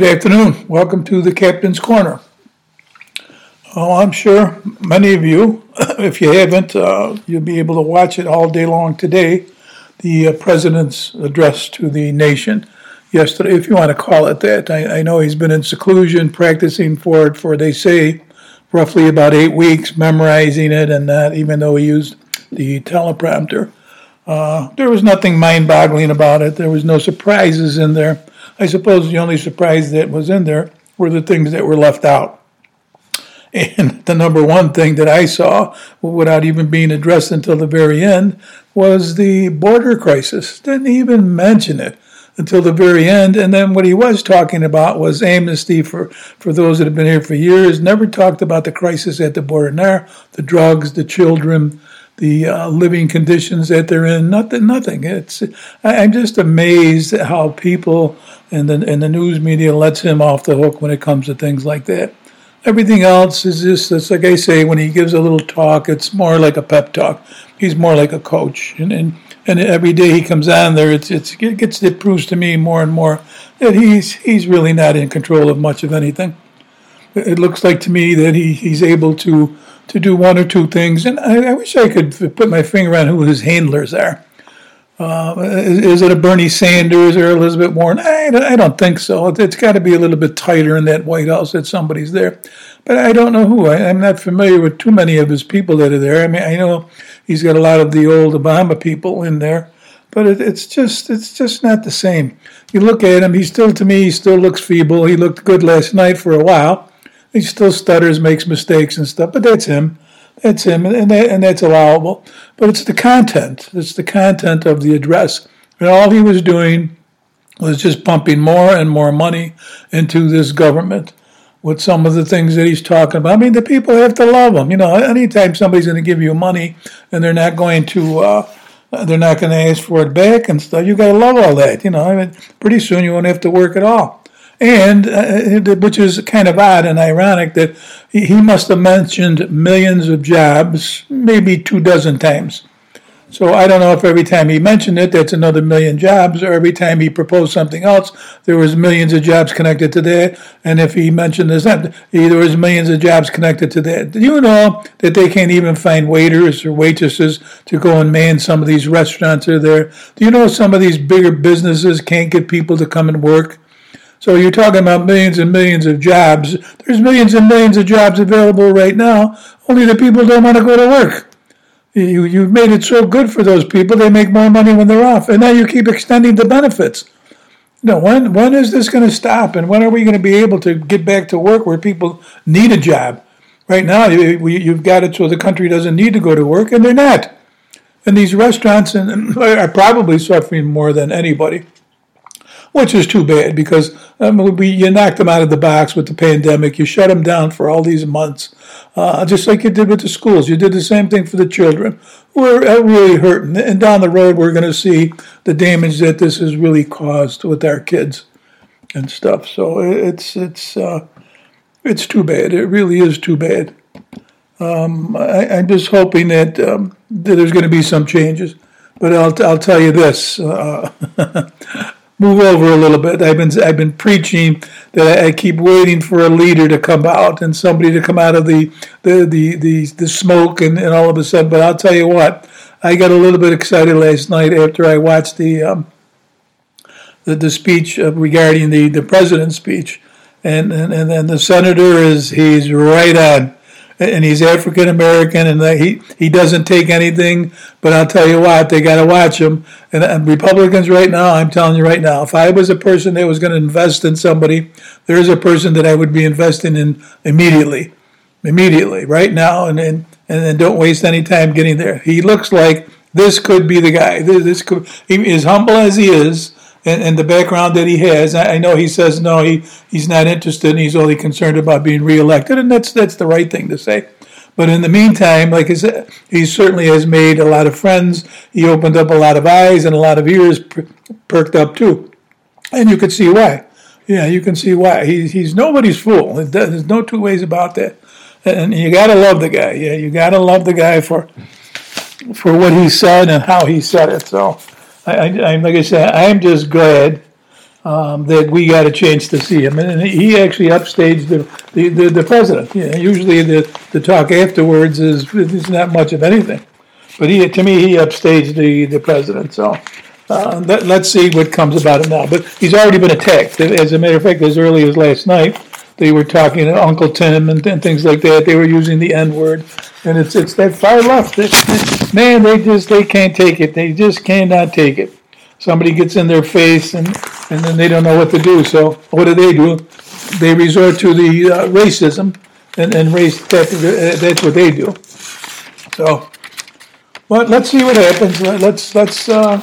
Good afternoon. Welcome to the Captain's Corner. Oh, I'm sure many of you, if you haven't, uh, you'll be able to watch it all day long today. The uh, President's address to the nation yesterday, if you want to call it that. I, I know he's been in seclusion practicing for it for, they say, roughly about eight weeks, memorizing it and that, even though he used the teleprompter. Uh, there was nothing mind boggling about it. There was no surprises in there. I suppose the only surprise that was in there were the things that were left out. And the number one thing that I saw, without even being addressed until the very end, was the border crisis. Didn't even mention it until the very end. And then what he was talking about was amnesty for, for those that have been here for years. Never talked about the crisis at the border there, the drugs, the children, the uh, living conditions that they're in. Nothing, nothing. It's I, am just amazed at how people and the and the news media lets him off the hook when it comes to things like that. Everything else is just it's like I say when he gives a little talk, it's more like a pep talk. He's more like a coach, and and, and every day he comes on there, it's, it's it gets it proves to me more and more that he's he's really not in control of much of anything. It looks like to me that he, he's able to to do one or two things. And I, I wish I could put my finger on who his handlers are. Uh, is, is, it a Bernie Sanders or Elizabeth Warren? I, I don't think so. It's got to be a little bit tighter in that White House that somebody's there. But I don't know who. I, am not familiar with too many of his people that are there. I mean, I know he's got a lot of the old Obama people in there, but it, it's just it's just not the same. You look at him; he still, to me, he still looks feeble. He looked good last night for a while, he still stutters, makes mistakes and stuff, but that's him. That's him, and, that, and that's allowable. But it's the content. It's the content of the address. And all he was doing was just pumping more and more money into this government with some of the things that he's talking about. I mean, the people have to love him. You know, anytime somebody's going to give you money and they're not going to, uh, they're not going to ask for it back and stuff, you got to love all that. You know, I mean, pretty soon you won't have to work at all and uh, which is kind of odd and ironic that he must have mentioned millions of jobs maybe two dozen times. So I don't know if every time he mentioned it, that's another million jobs, or every time he proposed something else, there was millions of jobs connected to that. And if he mentioned this, there was millions of jobs connected to that. Do you know that they can't even find waiters or waitresses to go and man some of these restaurants are there? Do you know some of these bigger businesses can't get people to come and work? So you're talking about millions and millions of jobs. There's millions and millions of jobs available right now. Only the people don't want to go to work. You, you've made it so good for those people, they make more money when they're off. And now you keep extending the benefits. Know, when, when is this going to stop? And when are we going to be able to get back to work where people need a job? Right now, you, you've got it so the country doesn't need to go to work, and they're not. And these restaurants are probably suffering more than anybody which is too bad because um, we, you knocked them out of the box with the pandemic. You shut them down for all these months, uh, just like you did with the schools. You did the same thing for the children. We're uh, really hurting. And down the road, we're going to see the damage that this has really caused with our kids and stuff. So it's, it's, uh, it's too bad. It really is too bad. Um, I, am just hoping that, um, that there's going to be some changes. But I'll, I'll tell you this uh, move over a little bit. I've been I've been preaching that I, I, keep waiting for a leader to come out and somebody to come out of the the the the, the smoke and, and all of a sudden. But I'll tell you what, I got a little bit excited last night after I watched the um, the, the speech regarding the the president's speech, and and and then the senator is he's right on and he's African American, and he he doesn't take anything. But I'll tell you what, they got to watch him. And, and, Republicans right now, I'm telling you right now, if I was a person that was going to invest in somebody, there is a person that I would be investing in immediately, immediately, right now, and and and then don't waste any time getting there. He looks like this could be the guy. This, this could, he, as humble as he is and, and the background that he has. I, I, know he says no, he, he's not interested, and he's only concerned about being reelected, and that's that's the right thing to say. But in the meantime, like I said, he certainly has made a lot of friends. He opened up a lot of eyes and a lot of ears per- perked up too, and you could see why. Yeah, you can see why. He's he's nobody's fool. There's no two ways about that. And you got to love the guy. Yeah, you got to love the guy for for what he said and how he said it. So I, I, like I said, I'm just glad um, that we got a chance to see him, and he actually upstaged the the, the, the president. Usually the the talk afterwards is is not much of anything, but he to me he upstaged the the president. So. Uh, let, let's see what comes about it now. But he's already been attacked. As a matter of fact, as early as last night, they were talking to Uncle Tim and, and things like that. They were using the N word, and it's it's that far left. It, it, man, they just they can't take it. They just cannot take it somebody gets in their face and, and then they don't know what to do. So what do they do? They resort to the uh, racism and, and race, that, that's what they do. So, well, let's see what happens. Let's, let's, uh,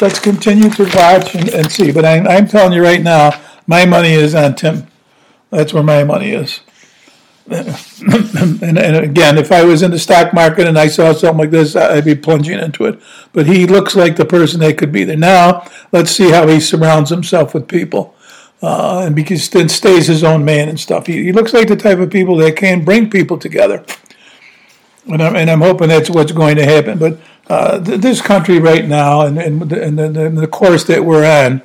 let's continue to watch and, and see. But I'm, I'm telling you right now, my money is on Tim. That's where my money is. And, and again, if I was in the stock market and I saw something like this, I'd be plunging into it. But he looks like the person that could be there. Now, let's see how he surrounds himself with people. Uh, and because then stays his own man and stuff. He, he looks like the type of people that can bring people together. And I'm, and I'm hoping that's what's going to happen. But uh, th- this country right now and, and, and the, the, course that we're on,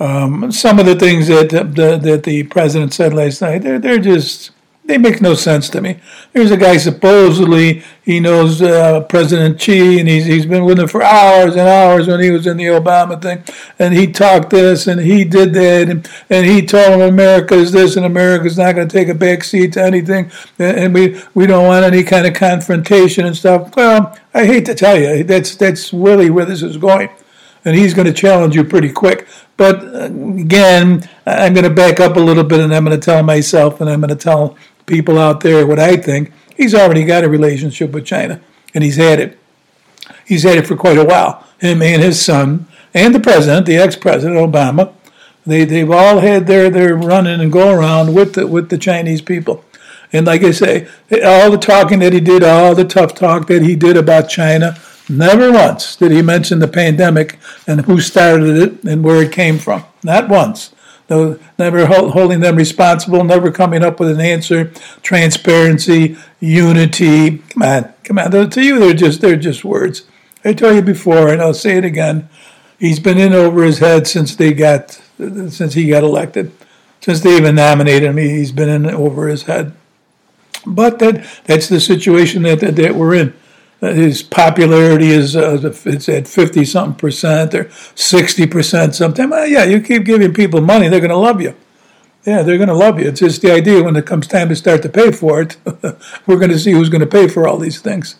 um, some of the things that the, that the president said last night, they're, they're just they make no sense to me. There's a guy supposedly he knows uh, President Xi, and he's he's been with him for hours and hours when he was in the Obama thing, and he talked this and he did that, and, and he told him America is this and America's not going to take a back seat to anything, and, and we we don't want any kind of confrontation and stuff. Well, I hate to tell you, that's that's really where this is going and he's going to challenge you pretty quick. But uh, again, I'm going to back up a little bit and I'm going to tell myself and I'm going to tell people out there what I think. He's already got a relationship with China, and he's had it. He's had it for quite a while. Him and his son, and the president, the ex-president Obama, they they've all had their their running and go around with the with the Chinese people. And like I say, all the talking that he did, all the tough talk that he did about China, never once did he mention the pandemic and who started it and where it came from. Not once no, never holding them responsible, never coming up with an answer, transparency, unity. Come on, come on. To you, they're just they're just words. I told you before, and I'll say it again. He's been in over his head since they got since he got elected, since they even nominated him. He's been in over his head. But that that's the situation that that, that we're in his popularity is uh, it's at 50 something percent or 60 percent sometimes. Well, yeah, you keep giving people money, they're going to love you. Yeah, they're going to love you. It's just the idea when it comes time to start to pay for it, we're going to see who's going to pay for all these things.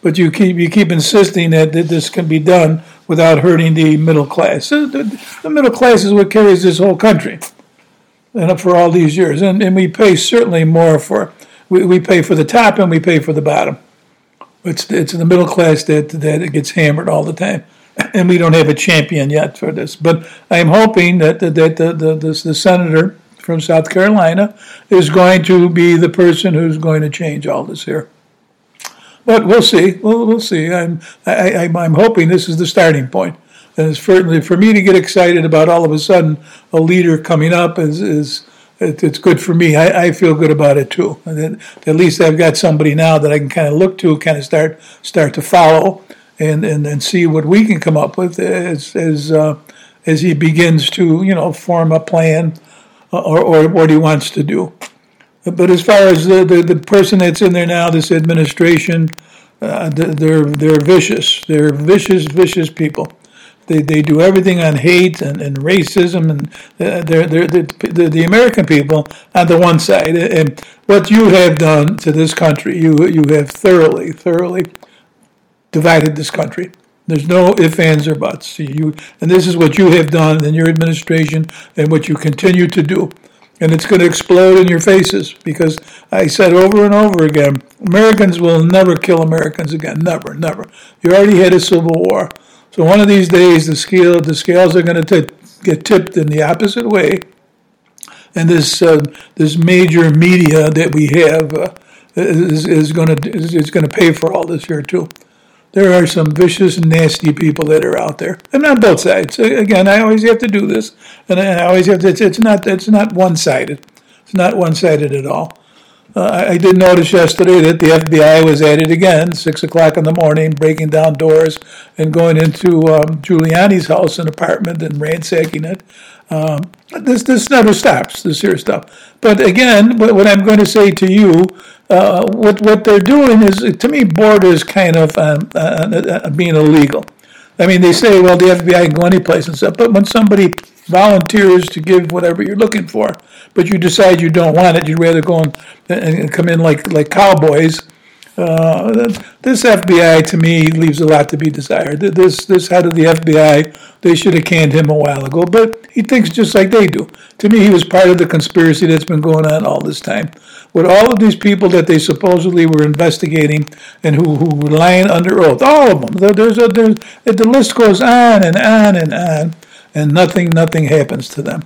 But you keep you keep insisting that, that this can be done without hurting the middle class. The, the middle class is what carries this whole country, and for all these years, and and we pay certainly more for we, we pay for the top and we pay for the bottom. It's it's the middle class that that it gets hammered all the time, and we don't have a champion yet for this. But I am hoping that that the the, the, the senator from South Carolina is going to be the person who's going to change all this here. But we'll see. We'll, we'll see. I'm I, I, I'm hoping this is the starting point. And it's certainly for me to get excited about all of a sudden a leader coming up is is it, it's good for me. I, I, feel good about it too. At least I've got somebody now that I can kind of look to, kind of start start to follow, and and, and see what we can come up with as as uh, as he begins to you know form a plan uh, or, or what he wants to do. But as far as the, the, the person that's in there now, this administration, uh, they're they're vicious. They're vicious, vicious people. They, they do everything on hate and, and racism, and they're, they're, the, the American people on the one side. And what you have done to this country, you, you have thoroughly, thoroughly divided this country. There's no ifs, ands, or buts. You, and this is what you have done in your administration and what you continue to do. And it's going to explode in your faces because I said over and over again Americans will never kill Americans again. Never, never. You already had a civil war. So one of these days, the scale the scales are going to get tipped in the opposite way, and this uh, this major media that we have uh, is, is going to is, going to pay for all this here too. There are some vicious, nasty people that are out there, and on both sides. Again, I always have to do this, and I always have to. It's, it's not it's not one sided. It's not one sided at all. Uh, I did notice yesterday that the FBI was at it again, six o'clock in the morning, breaking down doors and going into um, Giuliani's house and apartment and ransacking it. Um, this this never stops. This here stuff. But again, what, what I'm going to say to you, uh, what what they're doing is to me borders kind of um, uh, uh, being illegal. I mean, they say, well, the FBI can go any place and stuff, but when somebody volunteers to give whatever you're looking for, but you decide you don't want it, you'd rather go and, and come in like like cowboys uh, this FBI to me leaves a lot to be desired. This this head of the FBI, they should have canned him a while ago, but he thinks just like they do. To me, he was part of the conspiracy that's been going on all this time. With all of these people that they supposedly were investigating and who, who were lying under oath, all of them. There's a, there's, the list goes on and on and on, and nothing nothing happens to them.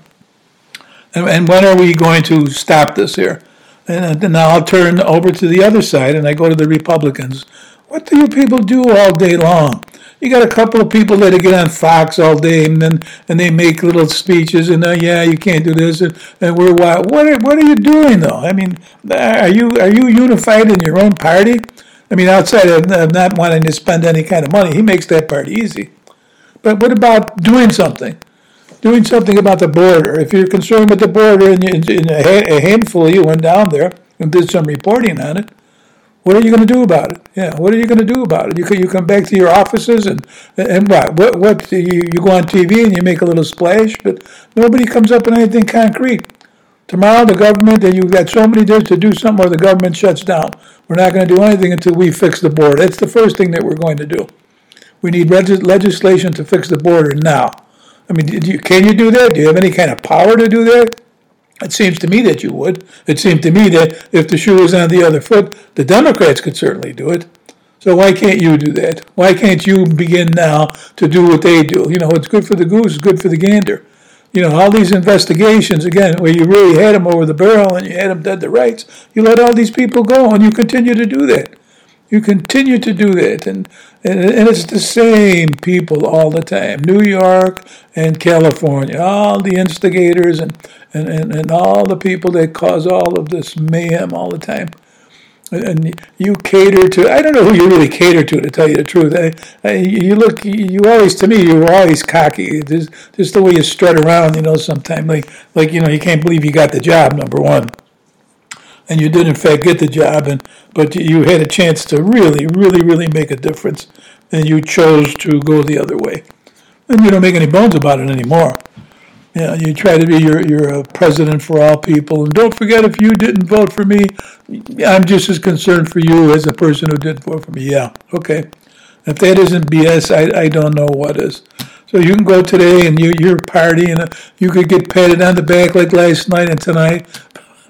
And, and when are we going to stop this here? And now I'll turn over to the other side and I go to the Republicans. What do you people do all day long? You got a couple of people that get on Fox all day and then and they make little speeches and uh, yeah you can't do this and, and we're wild. What are, what are you doing though? I mean, are you are you unified in your own party? I mean, outside of not wanting to spend any kind of money, he makes that part easy. But what about doing something? doing something about the border. If you're concerned with the border and, you, and a handful of you went down there and did some reporting on it, what are you going to do about it? Yeah, what are you going to do about it? You you come back to your offices and and what what what you, you go on TV and you make a little splash, but nobody comes up with anything concrete. Tomorrow, the government and you've got so many days to do something, or the government shuts down. We're not going to do anything until we fix the border. That's the first thing that we're going to do. We need legislation to fix the border now. I mean, you, can you do that? Do you have any kind of power to do that? It seems to me that you would. It seemed to me that if the shoe was on the other foot, the Democrats could certainly do it. So why can't you do that? Why can't you begin now to do what they do? You know, it's good for the goose, it's good for the gander. You know, all these investigations, again, where you really had them over the barrel and you had them dead to rights, you let all these people go and you continue to do that. You continue to do that, and, and, and it's the same people all the time. New York and California, all the instigators and, and, and, and all the people that cause all of this mayhem all the time. And you cater to, I don't know who you really cater to, to tell you the truth. I, I, you look, you always, to me, you're always cocky. Just, just the way you strut around, you know, sometimes. Like, like, you know, you can't believe you got the job, number one and you did in fact get the job, and but you had a chance to really, really, really make a difference, and you chose to go the other way, and you don't make any bones about it anymore. Yeah, you try to be your you're uh, president for all people, and don't forget if you didn't vote for me, I'm just as concerned for you as the person who did vote for me. Yeah, okay. If that isn't BS, I, I don't know what is. So you can go today and you, you're party and uh, you could get patted on the back like last night and tonight,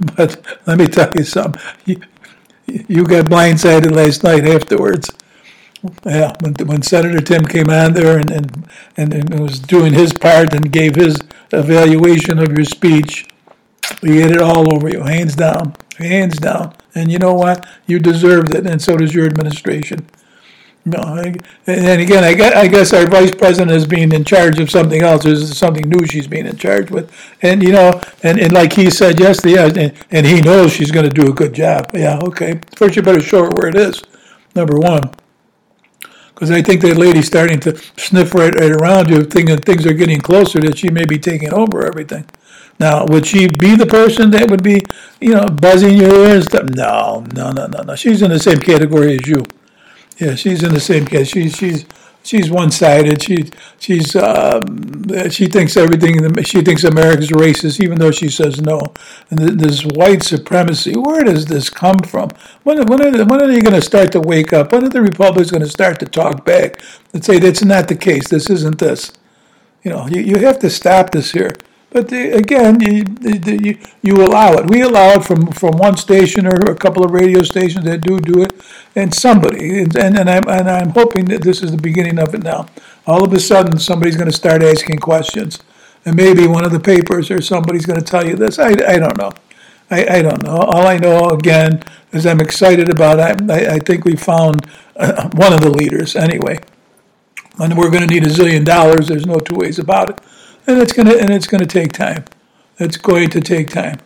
But let me tell you something. You, you got blindsided last night afterwards. Yeah, when, when Senator Tim came on there and, and, and, and was doing his part and gave his evaluation of your speech, he had it all over you, hands down, hands down. And you know what? You deserved it, and so does your administration. No, and again, I guess, I guess our vice president is being in charge of something else. There's something new she's being in charge with, and you know, and, and like he said yesterday, yeah, and, and he knows she's going to do a good job. Yeah, okay. First, you better show her where it is. Number one, because I think that lady's starting to sniff right, right around you, thinking things are getting closer that she may be taking over everything. Now, would she be the person that would be, you know, buzzing your ears? No, no, no, no, no. She's in the same category as you. Yeah, she's in the same case. She's she's she's one-sided. She she's um, she thinks everything. She thinks America's racist, even though she says no. And this white supremacy. Where does this come from? When when are, when are they going to start to wake up? When are the Republicans going to start to talk back and say that's not the case? This isn't this. You know, you, you have to stop this here. But the, again, you, you, you allow it. We allow it from, from one station or a couple of radio stations that do do it, and somebody. And, and, I'm, and I'm hoping that this is the beginning of it now. All of a sudden, somebody's going to start asking questions. And maybe one of the papers or somebody's going to tell you this. I, I don't know. I, I don't know. All I know, again, is I'm excited about it. I, I think we found one of the leaders anyway. And we're going to need a zillion dollars. There's no two ways about it and it's gonna and it's gonna take time. It's going to take time.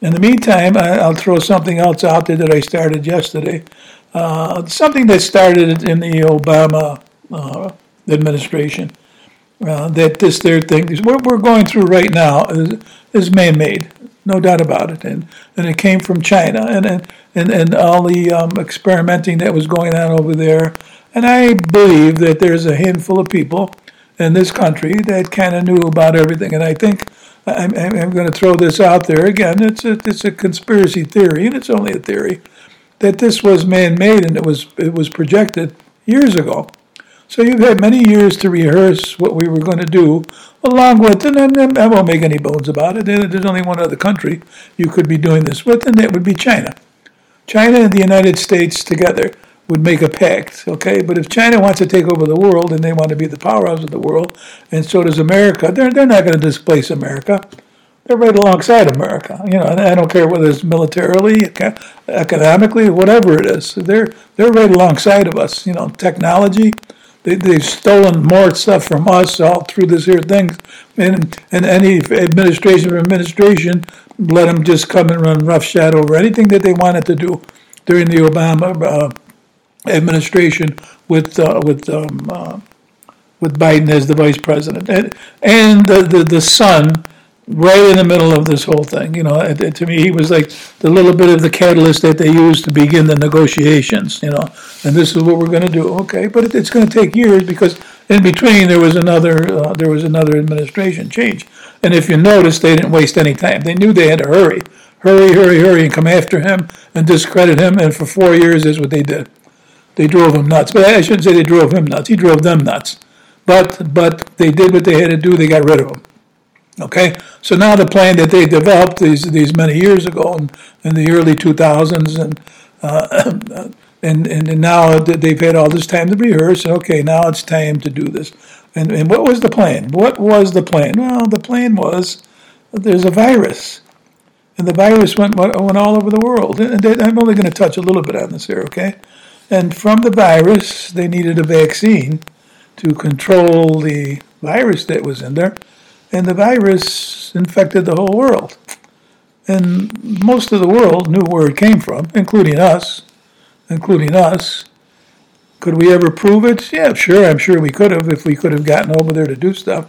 In the meantime, I, will throw something else out there that I started yesterday. Uh, something that started in the Obama uh, administration. uh, that this their thing, what we're going through right now is, is man-made, no doubt about it, and and it came from China, and and and, and all the um, experimenting that was going on over there, and I believe that there's a handful of people in this country that kind of knew about everything, and I think. I'm, I'm going to throw this out there again. It's a, it's a conspiracy theory, and it's only a theory that this was man-made and it was it was projected years ago. So you've had many years to rehearse what we were going to do, along with, and, and I won't make any bones about it. There's only one other country you could be doing this with, and that would be China. China and the United States together would make a pact, okay? But if China wants to take over the world and they want to be the powerhouse of the world, and so does America, they're, they're not going to displace America. They're right alongside America. You know, I don't care whether it's militarily, economically, whatever it is. They're they're right alongside of us. You know, technology. They, they've stolen more stuff from us all through this here thing, and and any administration or administration let them just come and run roughshod over anything that they wanted to do during the Obama uh, administration with uh, with um, uh, with Biden as the vice president, and and the the, the son right in the middle of this whole thing. You know, it, it, to me, he was like the little bit of the catalyst that they used to begin the negotiations. You know, and this is what we're going to do. Okay, but it, it's going to take years because in between there was another uh, there was another administration change. And if you notice, they didn't waste any time. They knew they had to hurry, hurry, hurry, hurry, and come after him and discredit him. And for four years, is what they did. They drove him nuts. But I shouldn't say they drove him nuts. He drove them nuts. But but they did what they had to do. They got rid of him. Okay, so now the plan that they developed these these many years ago in, in the early 2000s, and, uh, and and now they've had all this time to rehearse. Okay, now it's time to do this. And, and what was the plan? What was the plan? Well, the plan was there's a virus, and the virus went went all over the world. And I'm only going to touch a little bit on this here, okay? And from the virus, they needed a vaccine to control the virus that was in there and the virus infected the whole world. And most of the world knew where it came from, including us, including us. Could we ever prove it? Yeah, sure, I'm sure we could have if we could have gotten over there to do stuff.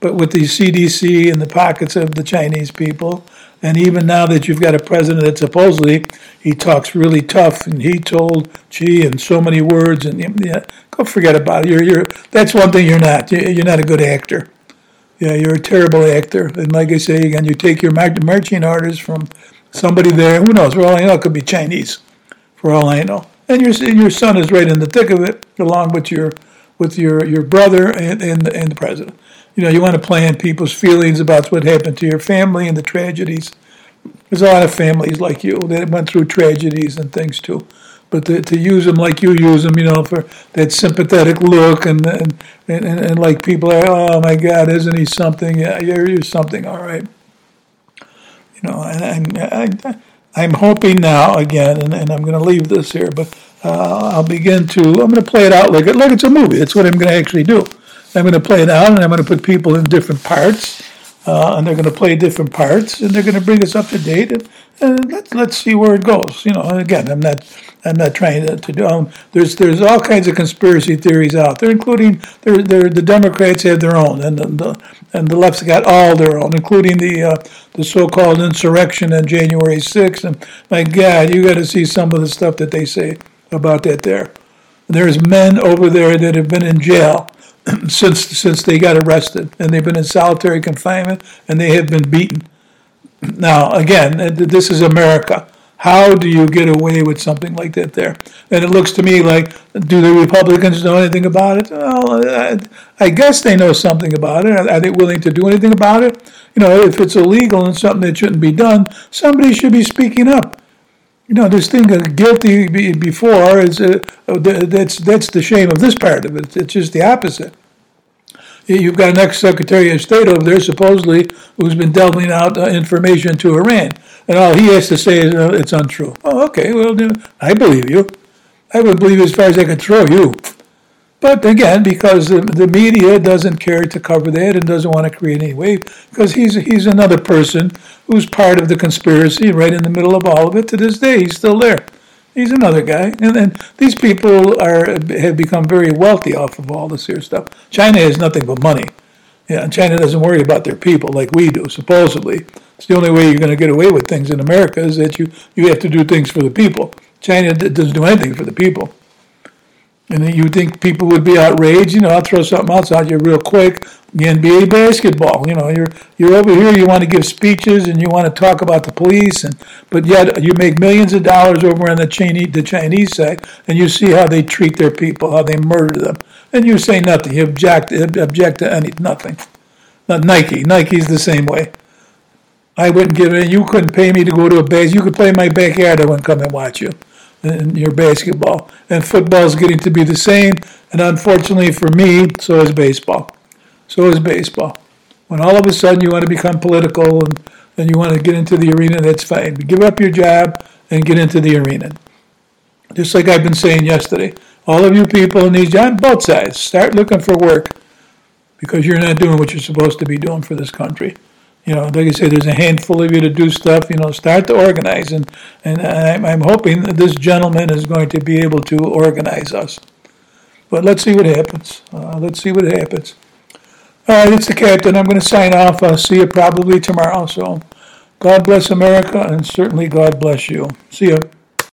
But with the CDC in the pockets of the Chinese people, and even now that you've got a president that supposedly he talks really tough, and he told Xi in so many words, and yeah, go forget about it. You're, you're, that's one thing you're not. You're not a good actor. Yeah, you're a terrible actor. And like I say again, you take your marching orders from somebody there. Who knows? For all I know, it could be Chinese. For all I know, and your your son is right in the thick of it, along with your with your, your brother and, and, and the president. You know, you want to play people's feelings about what happened to your family and the tragedies. There's a lot of families like you that went through tragedies and things too but to, to use them like you use them, you know, for that sympathetic look and and, and, and like people are, oh my God, isn't he something? Yeah, you're, something, all right. You know, and I'm, I, I'm hoping now again, and, and I'm going to leave this here, but uh, I'll begin to, I'm going to play it out like, it, like it's a movie. That's what I'm going to actually do. I'm going to play it out, and I'm going to put people in different parts, uh, and they're going to play different parts, and they're going to bring us up to date, and, and let's let's see where it goes. You know, again, I'm not I'm not trying to, to do. Um, there's there's all kinds of conspiracy theories out there, including the Democrats have their own, and the, the and the left's got all their own, including the uh, the so-called insurrection on January 6th. And my God, you got to see some of the stuff that they say about that there. There's men over there that have been in jail since since they got arrested, and they've been in solitary confinement, and they have been beaten. Now, again, this is America. How do you get away with something like that there? And it looks to me like, do the Republicans know anything about it? Well, I, I guess they know something about it. Are they willing to do anything about it? You know, if it's illegal and something that shouldn't be done, somebody should be speaking up. You know, this thing of guilty before is uh, that's that's the shame of this part of it. It's just the opposite. You've got an ex-secretary of state over there, supposedly, who's been delving out uh, information to Iran and all he has to say is uh, it's untrue. Oh, okay, well, I believe you. I would believe as far as I could throw you. But again, because the, media doesn't care to cover that and doesn't want to create any wave, because he's he's another person who's part of the conspiracy, right in the middle of all of it. To this day, he's still there. He's another guy, and, these people are have become very wealthy off of all this here stuff. China has nothing but money. Yeah, China doesn't worry about their people like we do, supposedly. It's the only way you're going to get away with things in America is that you, you have to do things for the people. China doesn't do anything for the people. And you think people would be outraged? You know, I'll throw something else at you real quick. The NBA basketball. You know, you're you're over here. You want to give speeches and you want to talk about the police, and but yet you make millions of dollars over on the Chinese the Chinese side, and you see how they treat their people, how they murder them, and you say nothing. You object object to any nothing. Not Nike. Nike's the same way. I wouldn't give it. You couldn't pay me to go to a base. You could play my backyard. I wouldn't come and watch you in your basketball. And football is getting to be the same. And unfortunately for me, so is baseball. So is baseball. When all of a sudden you want to become political and, and you want to get into the arena, that's fine. But give up your job and get into the arena. Just like I've been saying yesterday. All of you people in these jobs, both sides, start looking for work because you're not doing what you're supposed to be doing for this country you know, like I say, there's a handful of you to do stuff. You know, start to organize, and and I'm, I'm hoping that this gentleman is going to be able to organize us. But let's see what happens. Uh, let's see what happens. All right, it's the captain. I'm going to sign off. I'll see you probably tomorrow. So, God bless America, and certainly God bless you. See you.